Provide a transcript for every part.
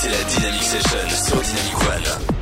C'est la Dynamic Session sur Dynamic One.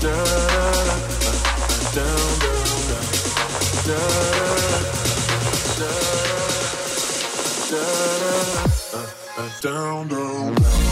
down, down, down.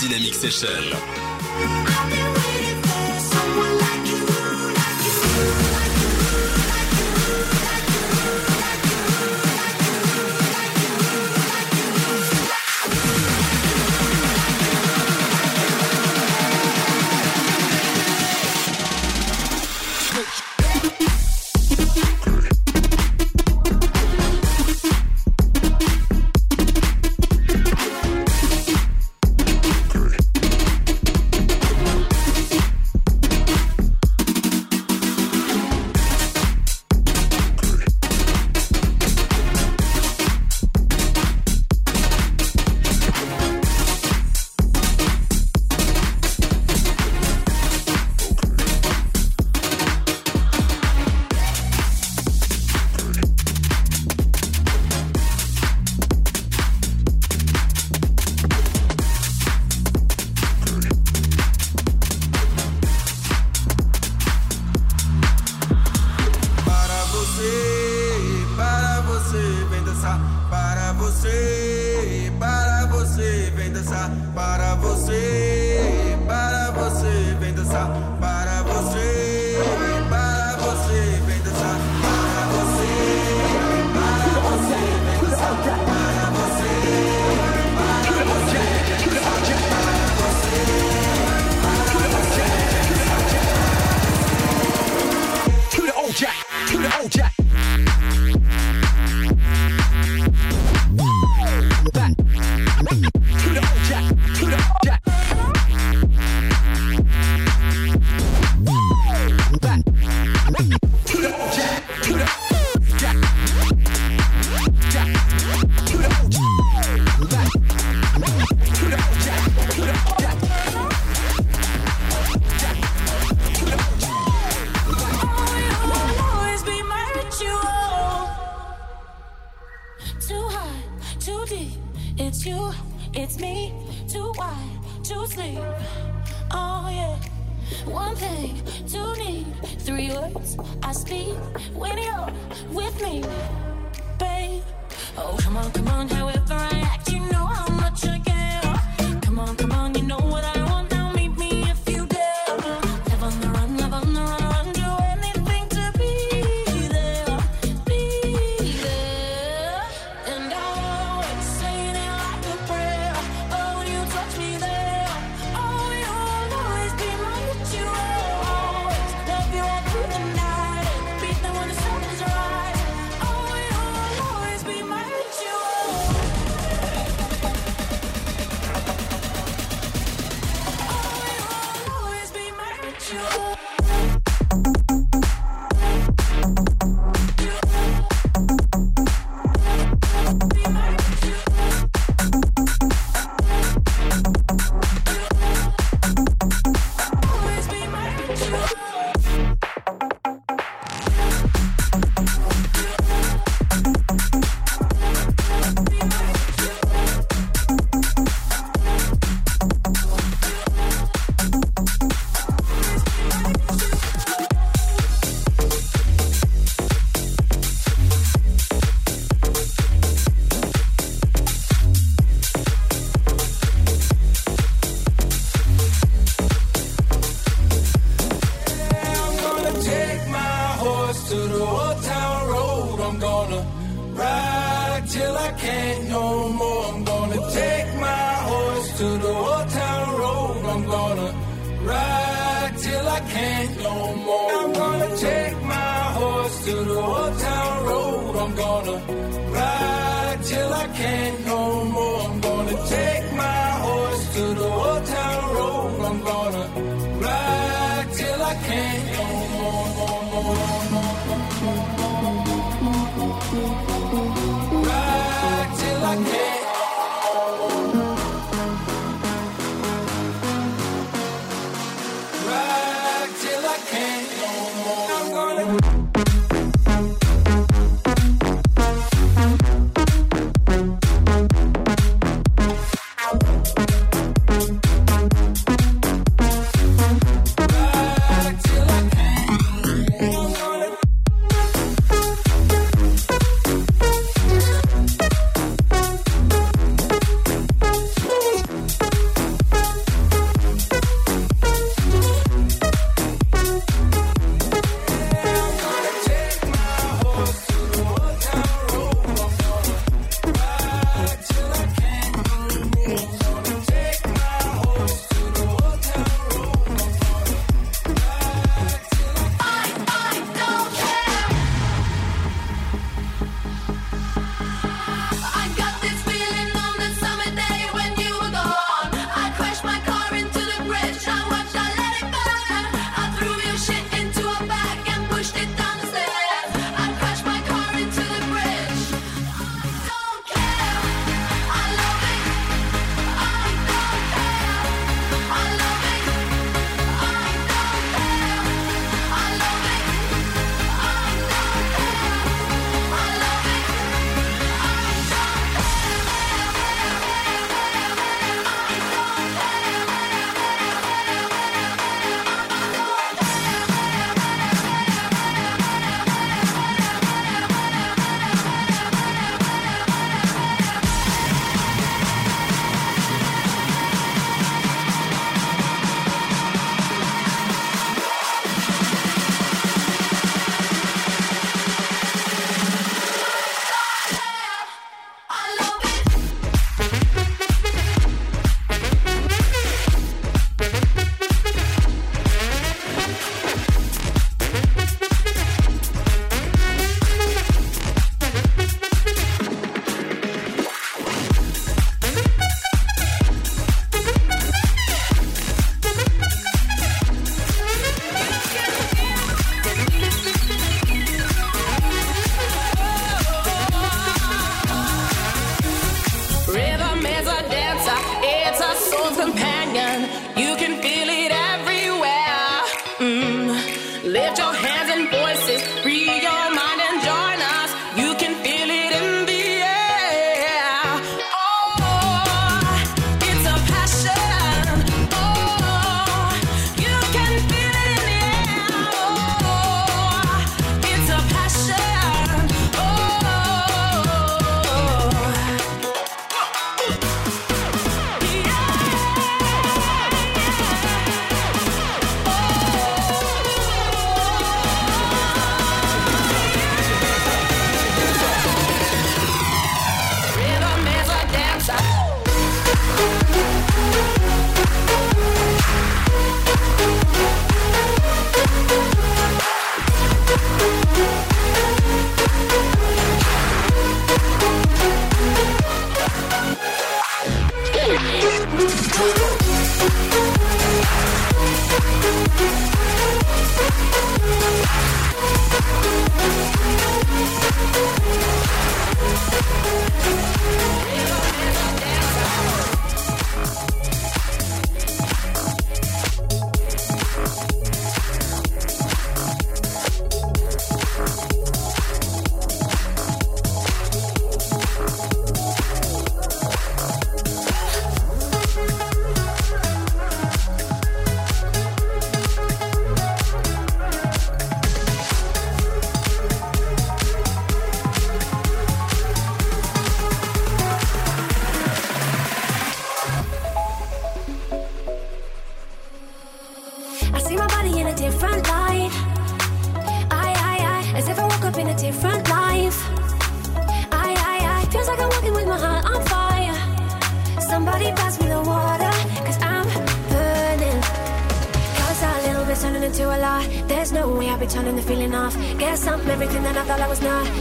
Dynamic Session.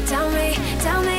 Tell me, tell me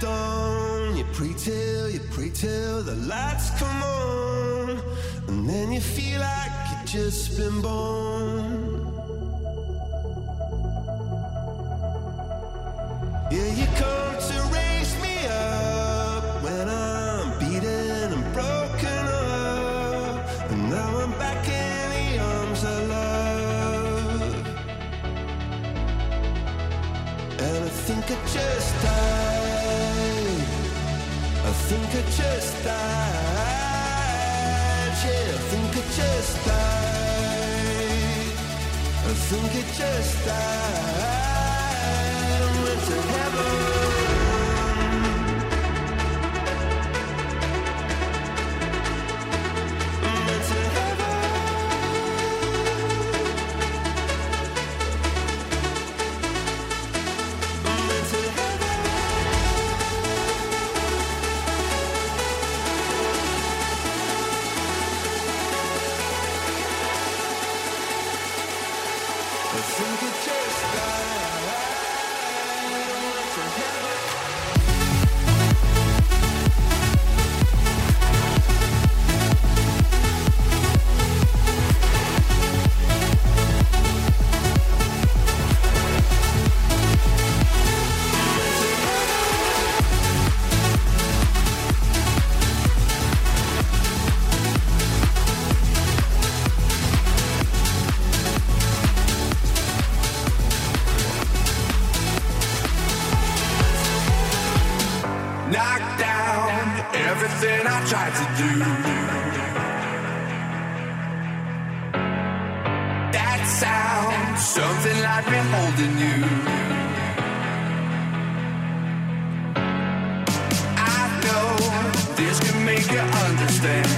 dawn. You pray till, you pray till the lights come on. And then you feel like you've just been born. think it just died. Went to heaven. Something like been holding you. I know this can make you understand.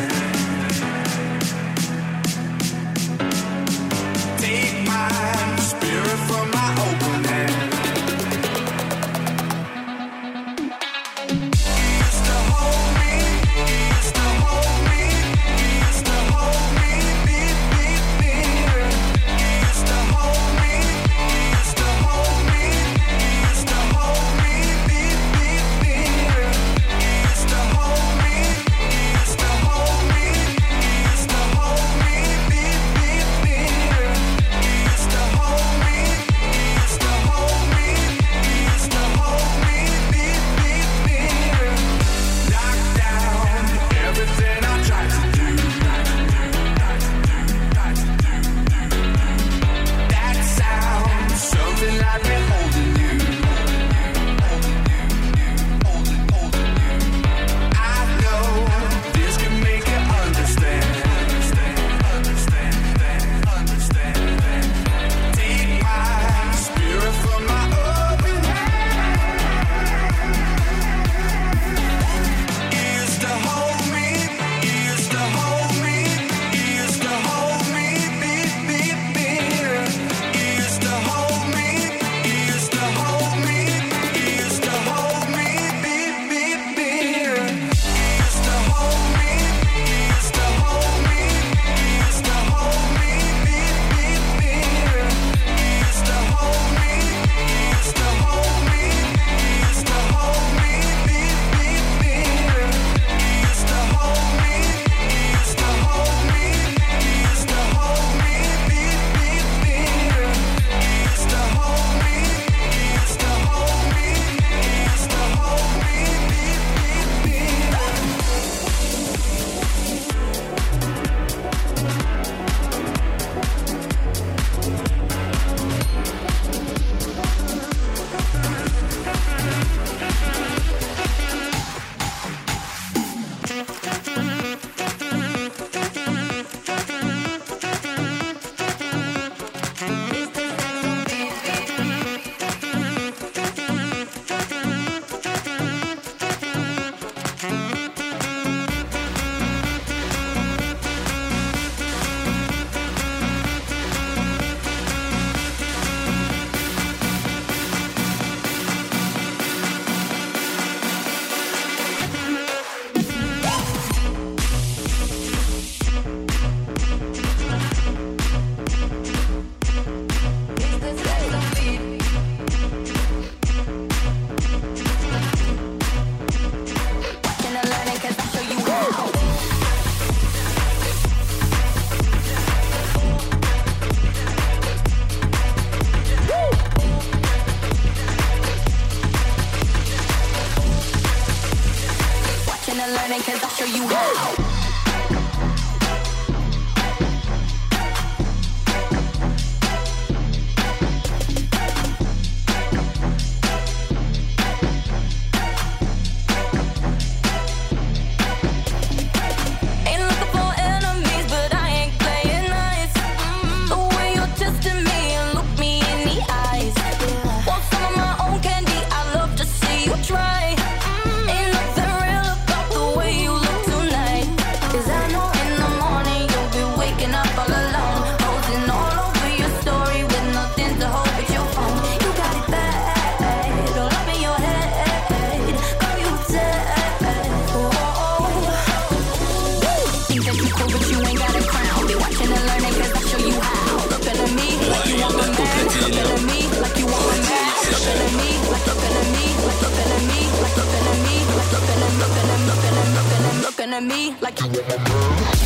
and me like you and me.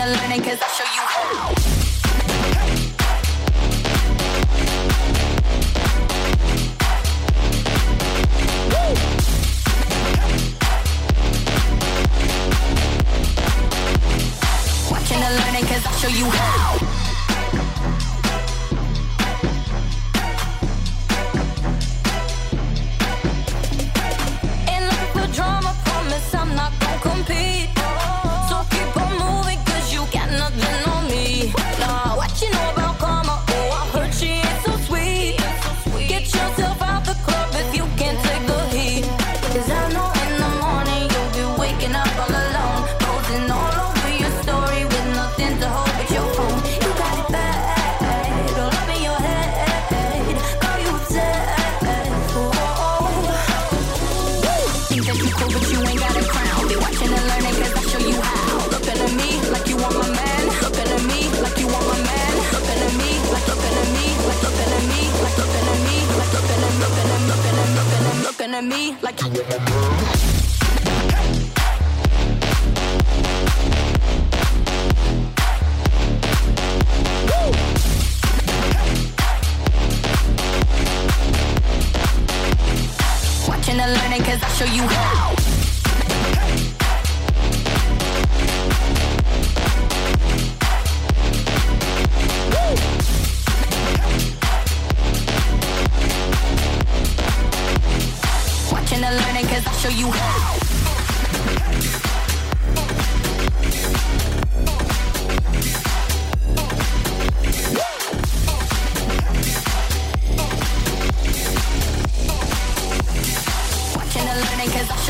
learning cause I show you how. you have. like I.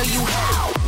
show you how.